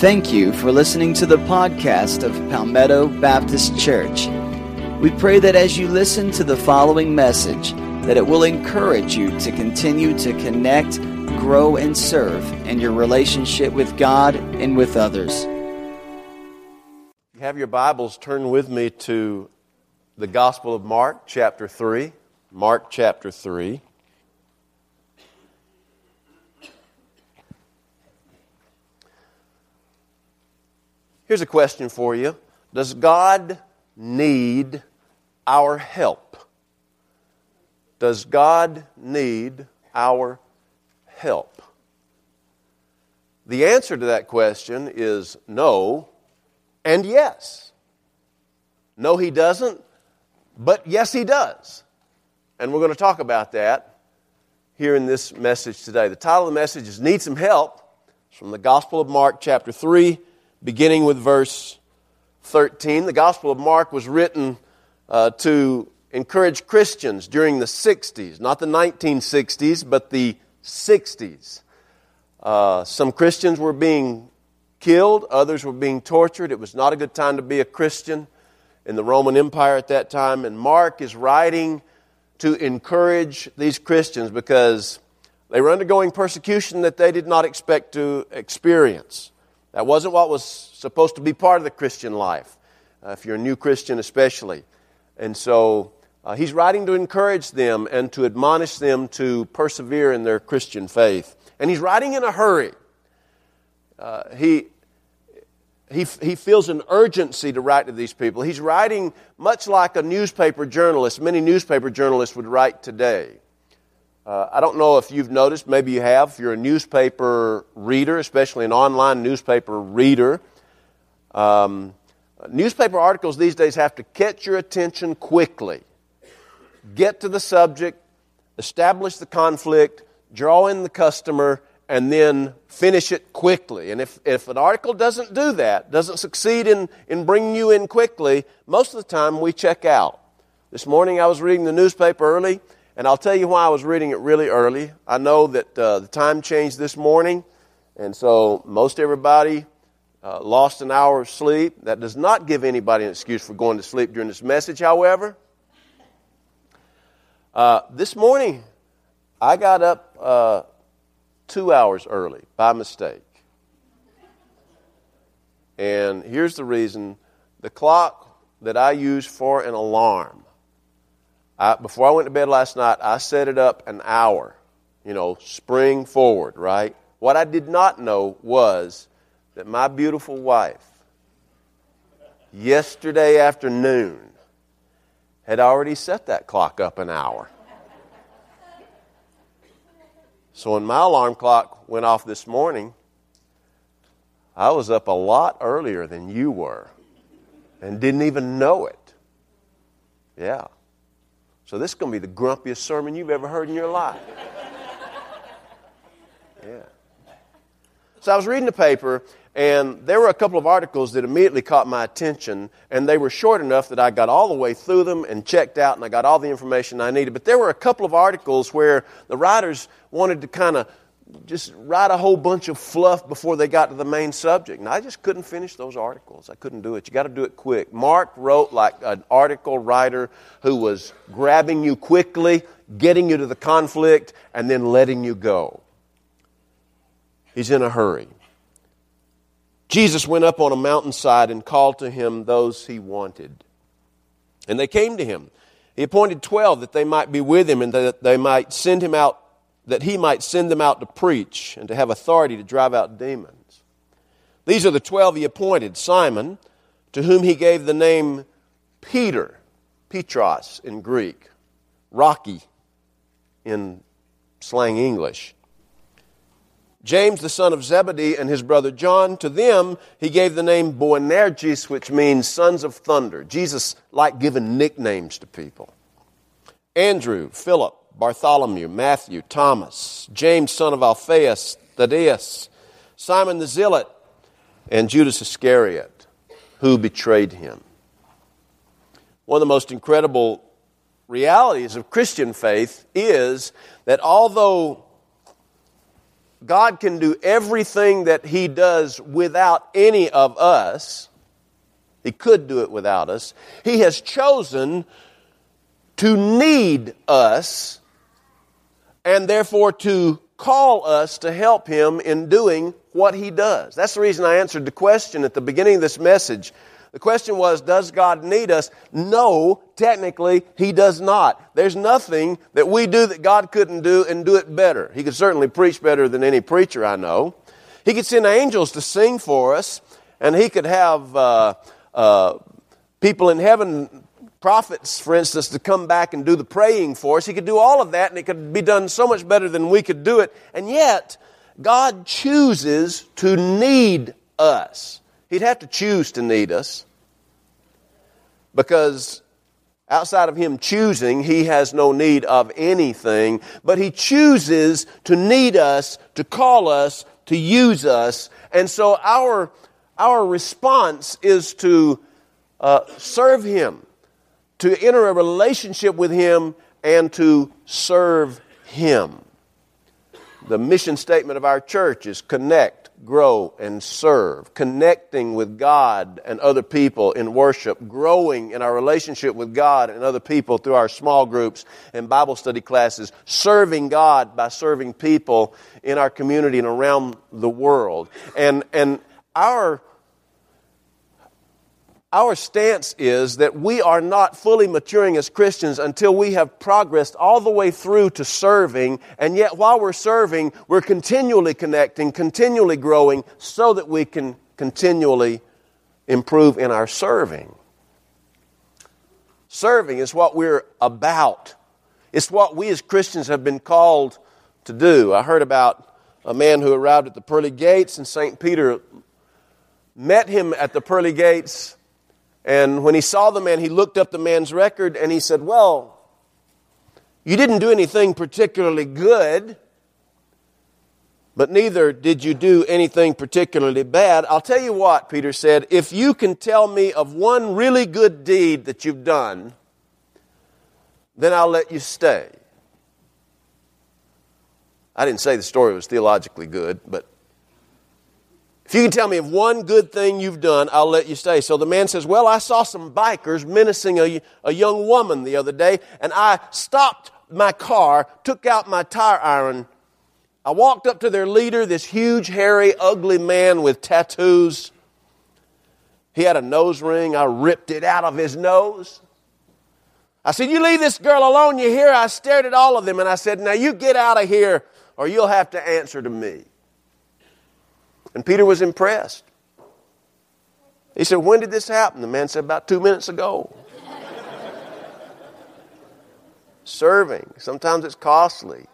Thank you for listening to the podcast of Palmetto Baptist Church. We pray that as you listen to the following message, that it will encourage you to continue to connect, grow, and serve in your relationship with God and with others. You have your Bibles, turn with me to the Gospel of Mark, chapter 3. Mark, chapter 3. Here's a question for you Does God need our help? Does God need our help? The answer to that question is no and yes. No, He doesn't, but yes, He does. And we're going to talk about that here in this message today. The title of the message is Need Some Help. It's from the Gospel of Mark, chapter 3 beginning with verse 13. The Gospel of Mark was written uh, to encourage Christians during the 60s, not the 1960s, but the 60s. Uh, some Christians were being killed, others were being tortured. It was not a good time to be a Christian in the Roman Empire at that time. And Mark is writing to encourage these Christians because they were undergoing persecution that they did not expect to experience. That wasn't what was supposed to be part of the Christian life, uh, if you're a new Christian especially. And so uh, he's writing to encourage them and to admonish them to persevere in their Christian faith. And he's writing in a hurry. Uh, he, he, he feels an urgency to write to these people. He's writing much like a newspaper journalist, many newspaper journalists would write today. Uh, I don't know if you've noticed, maybe you have, if you're a newspaper reader, especially an online newspaper reader. Um, newspaper articles these days have to catch your attention quickly, get to the subject, establish the conflict, draw in the customer, and then finish it quickly. And if, if an article doesn't do that, doesn't succeed in, in bringing you in quickly, most of the time we check out. This morning I was reading the newspaper early and I'll tell you why I was reading it really early. I know that uh, the time changed this morning, and so most everybody uh, lost an hour of sleep. That does not give anybody an excuse for going to sleep during this message, however. Uh, this morning, I got up uh, two hours early by mistake. And here's the reason the clock that I use for an alarm I, before I went to bed last night, I set it up an hour, you know, spring forward, right? What I did not know was that my beautiful wife, yesterday afternoon, had already set that clock up an hour. So when my alarm clock went off this morning, I was up a lot earlier than you were and didn't even know it. Yeah. So this is going to be the grumpiest sermon you've ever heard in your life. Yeah. So I was reading the paper, and there were a couple of articles that immediately caught my attention, and they were short enough that I got all the way through them and checked out, and I got all the information I needed. But there were a couple of articles where the writers wanted to kind of just write a whole bunch of fluff before they got to the main subject. And I just couldn't finish those articles. I couldn't do it. You got to do it quick. Mark wrote like an article writer who was grabbing you quickly, getting you to the conflict, and then letting you go. He's in a hurry. Jesus went up on a mountainside and called to him those he wanted. And they came to him. He appointed twelve that they might be with him and that they might send him out that he might send them out to preach and to have authority to drive out demons. These are the twelve he appointed Simon, to whom he gave the name Peter, Petros in Greek, Rocky in slang English. James, the son of Zebedee, and his brother John, to them he gave the name Boanerges, which means sons of thunder. Jesus liked giving nicknames to people. Andrew, Philip, Bartholomew, Matthew, Thomas, James, son of Alphaeus, Thaddeus, Simon the Zealot, and Judas Iscariot, who betrayed him. One of the most incredible realities of Christian faith is that although God can do everything that He does without any of us. He could do it without us. He has chosen to need us and therefore to call us to help Him in doing what He does. That's the reason I answered the question at the beginning of this message. The question was, does God need us? No, technically, He does not. There's nothing that we do that God couldn't do and do it better. He could certainly preach better than any preacher I know. He could send angels to sing for us, and He could have uh, uh, people in heaven, prophets, for instance, to come back and do the praying for us. He could do all of that, and it could be done so much better than we could do it. And yet, God chooses to need us. He'd have to choose to need us because outside of Him choosing, He has no need of anything, but He chooses to need us, to call us, to use us. And so our, our response is to uh, serve Him, to enter a relationship with Him, and to serve Him. The mission statement of our church is connect grow and serve, connecting with God and other people in worship, growing in our relationship with God and other people through our small groups and Bible study classes, serving God by serving people in our community and around the world. And, and our our stance is that we are not fully maturing as Christians until we have progressed all the way through to serving, and yet while we're serving, we're continually connecting, continually growing, so that we can continually improve in our serving. Serving is what we're about. It's what we as Christians have been called to do. I heard about a man who arrived at the pearly gates, and St. Peter met him at the pearly gates and when he saw the man, he looked up the man's record and he said, Well, you didn't do anything particularly good, but neither did you do anything particularly bad. I'll tell you what, Peter said, if you can tell me of one really good deed that you've done, then I'll let you stay. I didn't say the story was theologically good, but if you can tell me of one good thing you've done, I'll let you stay. So the man says, Well, I saw some bikers menacing a, a young woman the other day, and I stopped my car, took out my tire iron. I walked up to their leader, this huge, hairy, ugly man with tattoos. He had a nose ring. I ripped it out of his nose. I said, You leave this girl alone, you hear? I stared at all of them and I said, Now you get out of here or you'll have to answer to me. And Peter was impressed. He said, When did this happen? The man said, About two minutes ago. Serving. Sometimes it's costly.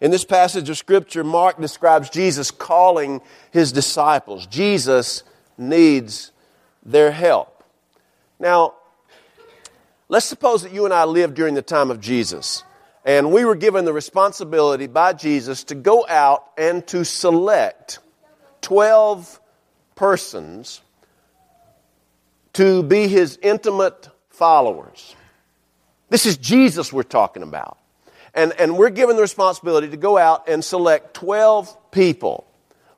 In this passage of Scripture, Mark describes Jesus calling his disciples. Jesus needs their help. Now, let's suppose that you and I lived during the time of Jesus. And we were given the responsibility by Jesus to go out and to select 12 persons to be his intimate followers. This is Jesus we're talking about. And, and we're given the responsibility to go out and select 12 people.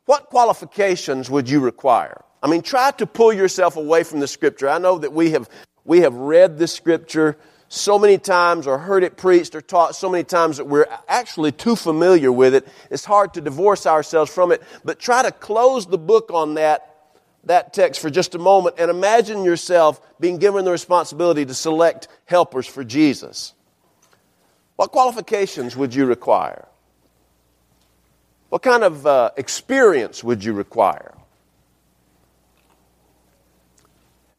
What qualifications would you require? I mean, try to pull yourself away from the scripture. I know that we have, we have read this scripture so many times or heard it preached or taught so many times that we're actually too familiar with it. It's hard to divorce ourselves from it. But try to close the book on that, that text for just a moment and imagine yourself being given the responsibility to select helpers for Jesus. What qualifications would you require? What kind of uh, experience would you require?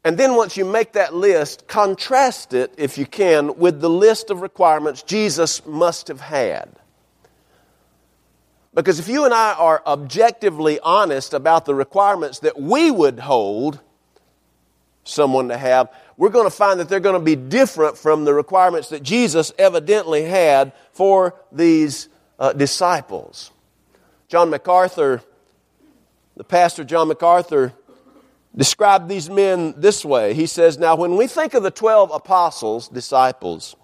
And then once you make that list, contrast it, if you can, with the list of requirements Jesus must have had. Because if you and I are objectively honest about the requirements that we would hold someone to have, we're going to find that they're going to be different from the requirements that Jesus evidently had for these uh, disciples. John MacArthur, the pastor John MacArthur, described these men this way. He says, Now, when we think of the 12 apostles, disciples,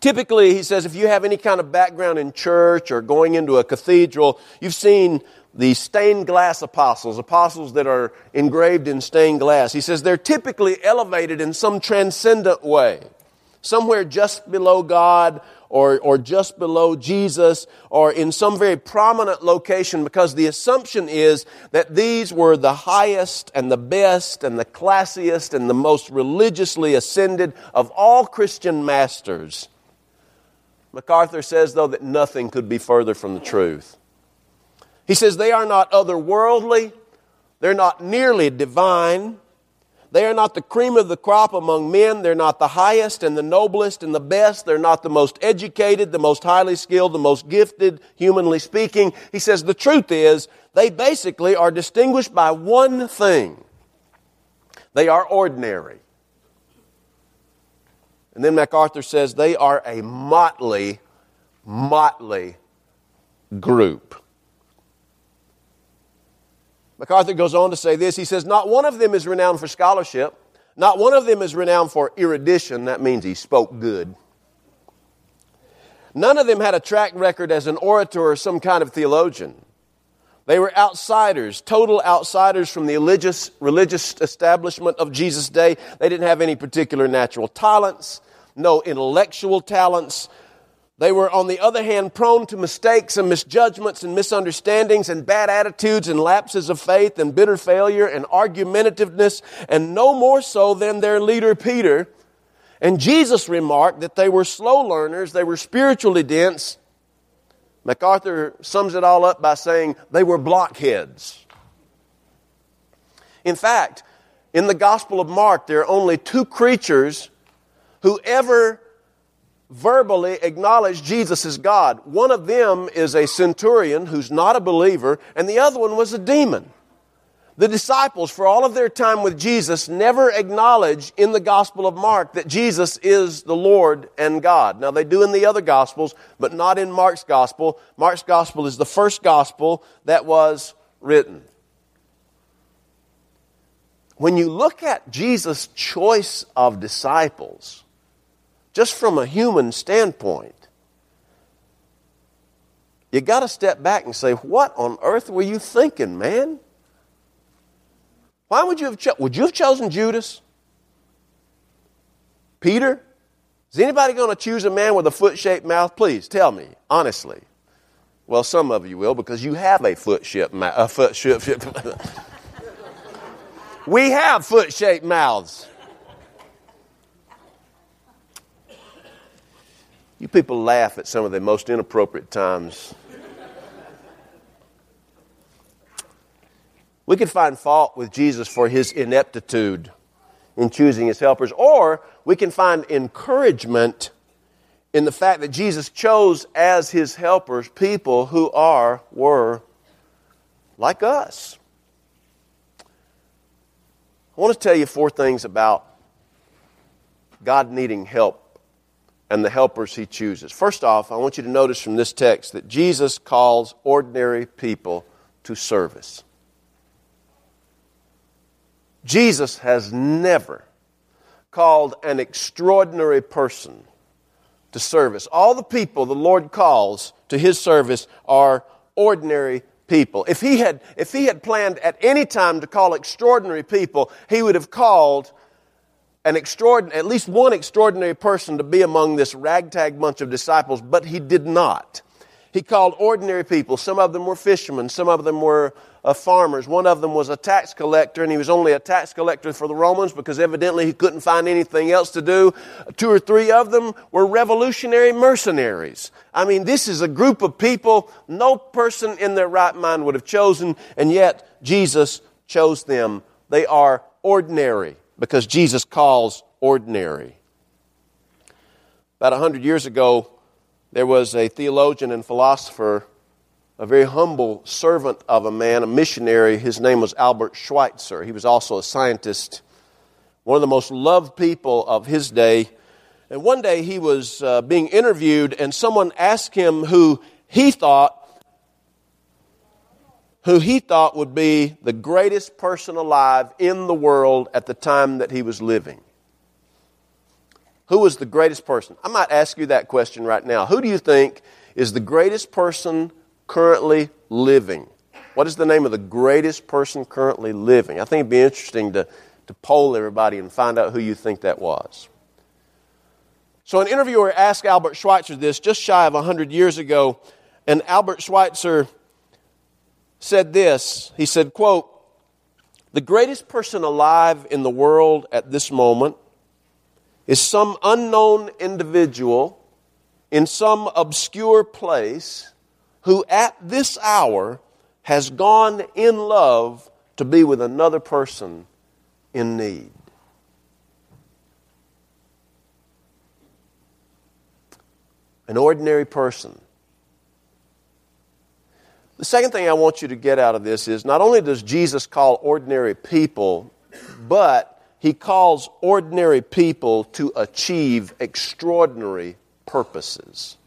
Typically, he says, if you have any kind of background in church or going into a cathedral, you've seen the stained glass apostles, apostles that are engraved in stained glass. He says they're typically elevated in some transcendent way, somewhere just below God or, or just below Jesus or in some very prominent location because the assumption is that these were the highest and the best and the classiest and the most religiously ascended of all Christian masters. MacArthur says, though, that nothing could be further from the truth. He says they are not otherworldly, they're not nearly divine, they are not the cream of the crop among men, they're not the highest and the noblest and the best, they're not the most educated, the most highly skilled, the most gifted, humanly speaking. He says the truth is they basically are distinguished by one thing they are ordinary. And then MacArthur says they are a motley, motley group. MacArthur goes on to say this. He says, Not one of them is renowned for scholarship. Not one of them is renowned for erudition. That means he spoke good. None of them had a track record as an orator or some kind of theologian. They were outsiders, total outsiders from the religious, religious establishment of Jesus' day. They didn't have any particular natural talents, no intellectual talents, they were, on the other hand, prone to mistakes and misjudgments and misunderstandings and bad attitudes and lapses of faith and bitter failure and argumentativeness, and no more so than their leader Peter. And Jesus remarked that they were slow learners, they were spiritually dense. MacArthur sums it all up by saying they were blockheads. In fact, in the Gospel of Mark, there are only two creatures who ever verbally acknowledge Jesus as God. One of them is a centurion who's not a believer, and the other one was a demon. The disciples, for all of their time with Jesus, never acknowledge in the Gospel of Mark that Jesus is the Lord and God. Now, they do in the other Gospels, but not in Mark's Gospel. Mark's Gospel is the first Gospel that was written. When you look at Jesus' choice of disciples, just from a human standpoint, you got to step back and say, What on earth were you thinking, man? Why would you have cho- would you have chosen Judas? Peter? Is anybody going to choose a man with a foot-shaped mouth? Please tell me honestly. Well, some of you will because you have a foot-shaped mouth. A foot-shaped. we have foot-shaped mouths. You people laugh at some of the most inappropriate times. we could find fault with Jesus for his ineptitude in choosing his helpers, or we can find encouragement in the fact that Jesus chose as his helpers people who are, were like us. I want to tell you four things about God needing help and the helpers he chooses. First off, I want you to notice from this text that Jesus calls ordinary people to service. Jesus has never called an extraordinary person to service. All the people the Lord calls to his service are ordinary people. If he had, if he had planned at any time to call extraordinary people, he would have called an extraordinary, at least one extraordinary person to be among this ragtag bunch of disciples, but he did not. He called ordinary people. Some of them were fishermen, some of them were uh, farmers. One of them was a tax collector, and he was only a tax collector for the Romans because evidently he couldn't find anything else to do. Two or three of them were revolutionary mercenaries. I mean, this is a group of people no person in their right mind would have chosen, and yet Jesus chose them. They are ordinary because Jesus calls ordinary. About a hundred years ago, there was a theologian and philosopher, a very humble servant of a man, a missionary. His name was Albert Schweitzer. He was also a scientist, one of the most loved people of his day. And one day he was uh, being interviewed, and someone asked him who he thought who he thought would be the greatest person alive in the world at the time that he was living. Who was the greatest person? I might ask you that question right now. Who do you think is the greatest person currently living? What is the name of the greatest person currently living? I think it'd be interesting to, to poll everybody and find out who you think that was. So, an interviewer asked Albert Schweitzer this just shy of 100 years ago, and Albert Schweitzer said this. He said, quote, the greatest person alive in the world at this moment is some unknown individual in some obscure place who at this hour has gone in love to be with another person in need. An ordinary person. The second thing I want you to get out of this is not only does Jesus call ordinary people, but he calls ordinary people to achieve extraordinary purposes.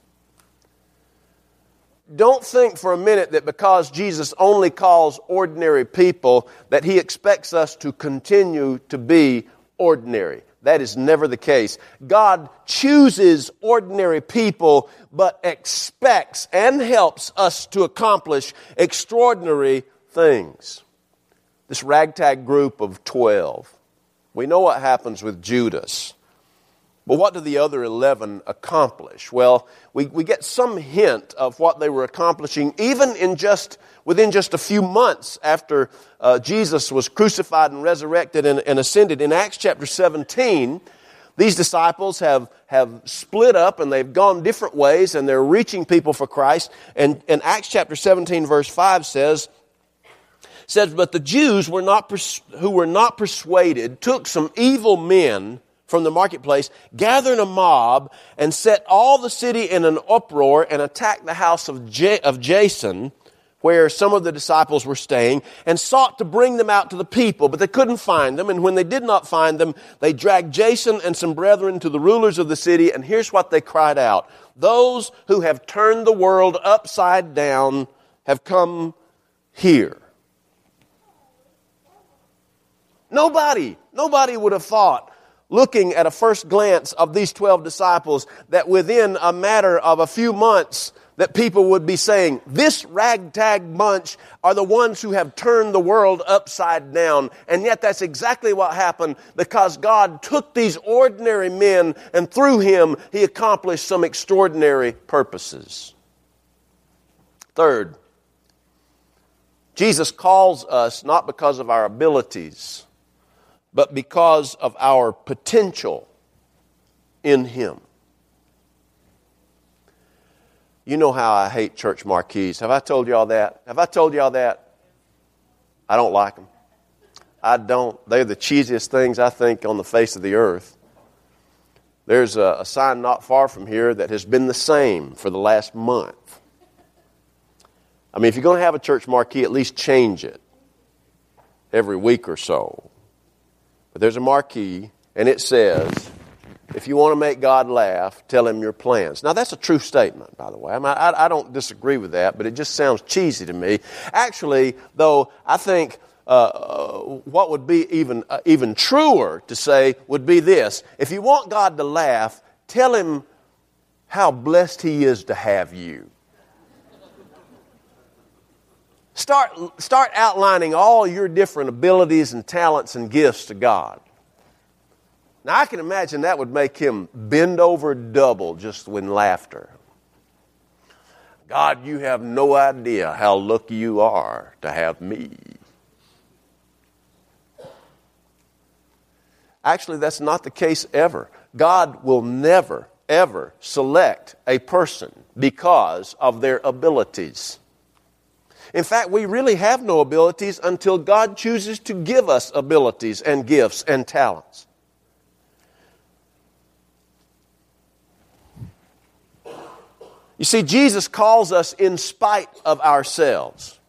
Don't think for a minute that because Jesus only calls ordinary people that he expects us to continue to be ordinary. That is never the case. God chooses ordinary people but expects and helps us to accomplish extraordinary things. This ragtag group of 12. We know what happens with Judas. But what do the other 11 accomplish? Well, we, we get some hint of what they were accomplishing even in just, within just a few months after uh, Jesus was crucified and resurrected and, and ascended. In Acts chapter 17, these disciples have, have split up and they've gone different ways and they're reaching people for Christ. And, and Acts chapter 17 verse 5 says, says, but the Jews were not, pers- who were not persuaded took some evil men from the marketplace, gathered a mob, and set all the city in an uproar and attacked the house of, J- of Jason, where some of the disciples were staying, and sought to bring them out to the people, but they couldn't find them. And when they did not find them, they dragged Jason and some brethren to the rulers of the city, and here's what they cried out Those who have turned the world upside down have come here. Nobody, nobody would have thought looking at a first glance of these 12 disciples that within a matter of a few months that people would be saying, this ragtag bunch are the ones who have turned the world upside down. And yet that's exactly what happened because God took these ordinary men and through him he accomplished some extraordinary purposes. Third, Jesus calls us not because of our abilities, but because of our potential in Him. You know how I hate church marquees. Have I told y'all that? Have I told y'all that? I don't like them. I don't. They're the cheesiest things I think on the face of the earth. There's a, a sign not far from here that has been the same for the last month. I mean, if you're going to have a church marquee, at least change it every week or so. But there's a marquee, and it says, if you want to make God laugh, tell him your plans. Now, that's a true statement, by the way. I, mean, I, I don't disagree with that, but it just sounds cheesy to me. Actually, though, I think uh, uh, what would be even, uh, even truer to say would be this if you want God to laugh, tell him how blessed he is to have you. Start, start outlining all your different abilities and talents and gifts to God. Now, I can imagine that would make him bend over double just when laughter. God, you have no idea how lucky you are to have me. Actually, that's not the case ever. God will never, ever select a person because of their abilities. In fact, we really have no abilities until God chooses to give us abilities and gifts and talents. You see, Jesus calls us in spite of ourselves.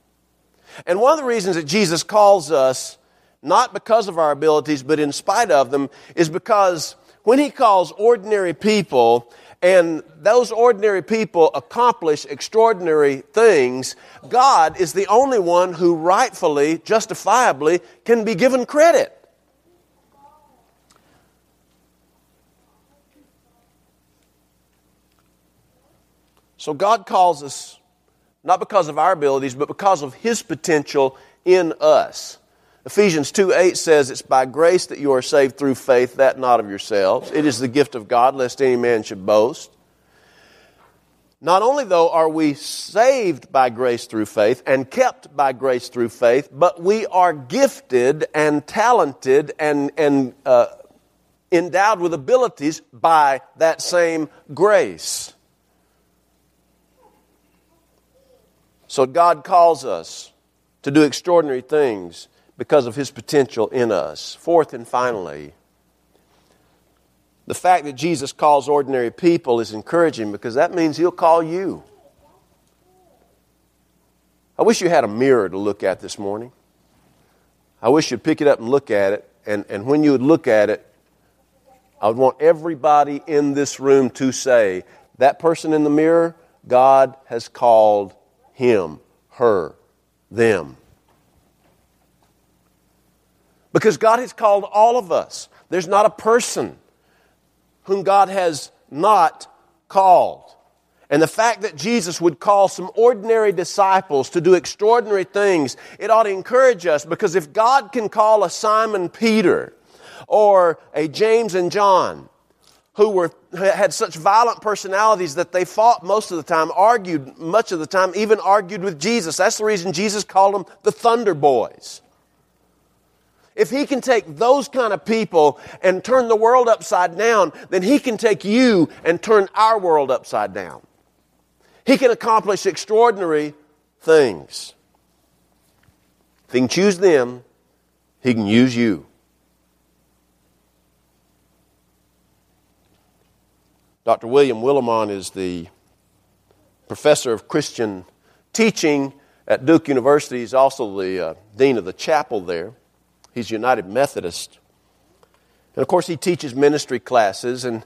And one of the reasons that Jesus calls us, not because of our abilities, but in spite of them, is because when he calls ordinary people, and those ordinary people accomplish extraordinary things, God is the only one who rightfully, justifiably can be given credit. So God calls us not because of our abilities, but because of His potential in us. Ephesians 2 8 says, It's by grace that you are saved through faith, that not of yourselves. It is the gift of God, lest any man should boast. Not only, though, are we saved by grace through faith and kept by grace through faith, but we are gifted and talented and, and uh, endowed with abilities by that same grace. So God calls us to do extraordinary things because of His potential in us. Fourth and finally, the fact that Jesus calls ordinary people is encouraging because that means he'll call you. I wish you had a mirror to look at this morning. I wish you'd pick it up and look at it. And, and when you would look at it, I would want everybody in this room to say, that person in the mirror, God has called him, her, them. Because God has called all of us. There's not a person whom God has not called. And the fact that Jesus would call some ordinary disciples to do extraordinary things, it ought to encourage us because if God can call a Simon Peter or a James and John, who were, had such violent personalities that they fought most of the time, argued much of the time, even argued with Jesus. That's the reason Jesus called them the Thunder Boys. If he can take those kind of people and turn the world upside down, then he can take you and turn our world upside down. He can accomplish extraordinary things. If he can choose them, he can use you. Dr. William Willimon is the professor of Christian teaching at Duke University. He's also the uh, dean of the chapel there. He's United Methodist. And of course, he teaches ministry classes. And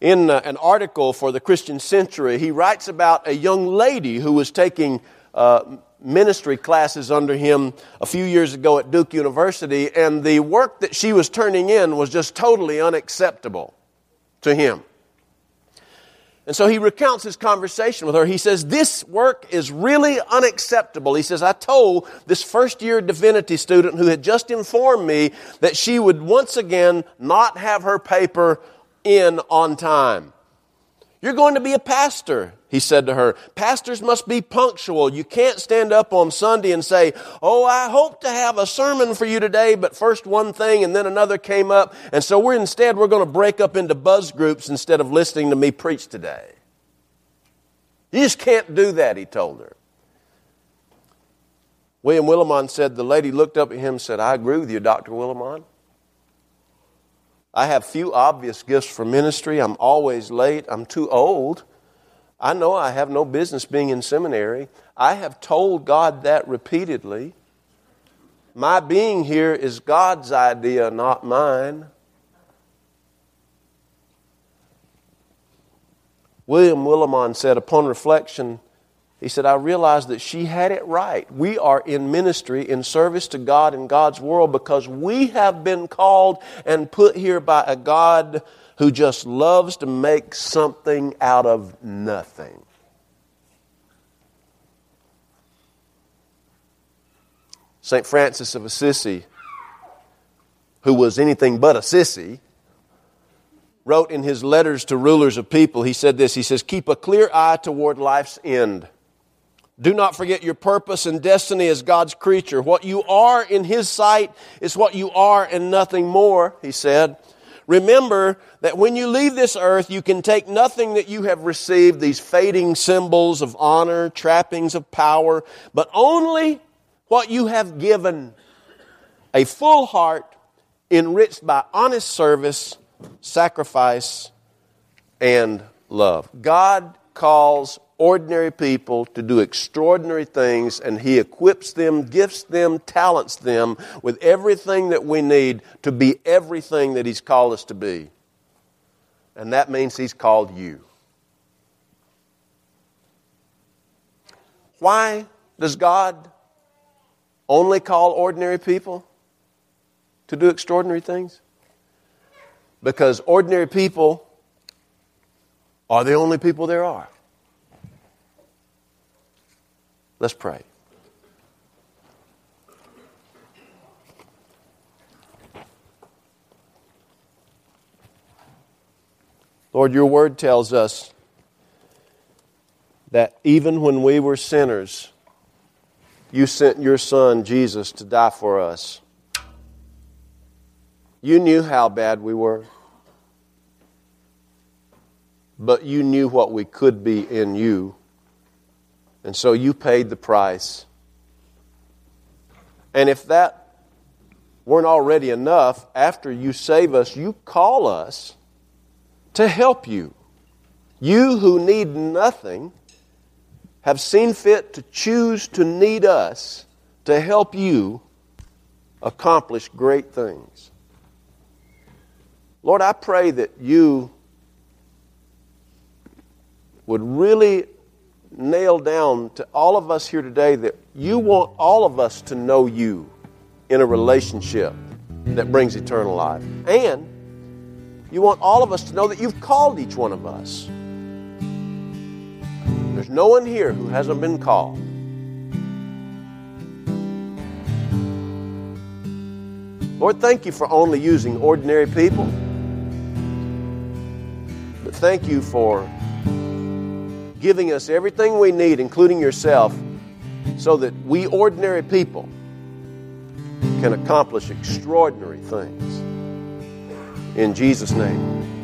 in uh, an article for the Christian Century, he writes about a young lady who was taking uh, ministry classes under him a few years ago at Duke University, and the work that she was turning in was just totally unacceptable to him. And so he recounts his conversation with her. He says, This work is really unacceptable. He says, I told this first year divinity student who had just informed me that she would once again not have her paper in on time. You're going to be a pastor, he said to her. Pastors must be punctual. You can't stand up on Sunday and say, Oh, I hope to have a sermon for you today, but first one thing and then another came up. And so we're instead, we're going to break up into buzz groups instead of listening to me preach today. You just can't do that, he told her. William Willimon said, The lady looked up at him and said, I agree with you, Dr. Willimon. I have few obvious gifts for ministry. I'm always late. I'm too old. I know I have no business being in seminary. I have told God that repeatedly. My being here is God's idea, not mine. William Willimon said, upon reflection, he said, I realized that she had it right. We are in ministry, in service to God and God's world because we have been called and put here by a God who just loves to make something out of nothing. St. Francis of Assisi, who was anything but a sissy, wrote in his letters to rulers of people, he said this He says, Keep a clear eye toward life's end do not forget your purpose and destiny as God's creature. What you are in His sight is what you are and nothing more, he said. Remember that when you leave this earth, you can take nothing that you have received, these fading symbols of honor, trappings of power, but only what you have given a full heart enriched by honest service, sacrifice, and love. God calls ordinary people to do extraordinary things, and He equips them, gifts them, talents them with everything that we need to be everything that He's called us to be. And that means He's called you. Why does God only call ordinary people to do extraordinary things? Because ordinary people are the only people there are. Let's pray. Lord, your word tells us that even when we were sinners, you sent your son, Jesus, to die for us. You knew how bad we were, but you knew what we could be in you. And so you paid the price. And if that weren't already enough, after you save us, you call us to help you. You who need nothing have seen fit to choose to need us to help you accomplish great things. Lord, I pray that you would really nail down to all of us here today that you want all of us to know you in a relationship that brings eternal life. And you want all of us to know that you've called each one of us. There's no one here who hasn't been called. Lord, thank you for only using ordinary people. But thank you for giving us everything we need, including yourself, so that we ordinary people can accomplish extraordinary things. In Jesus' name.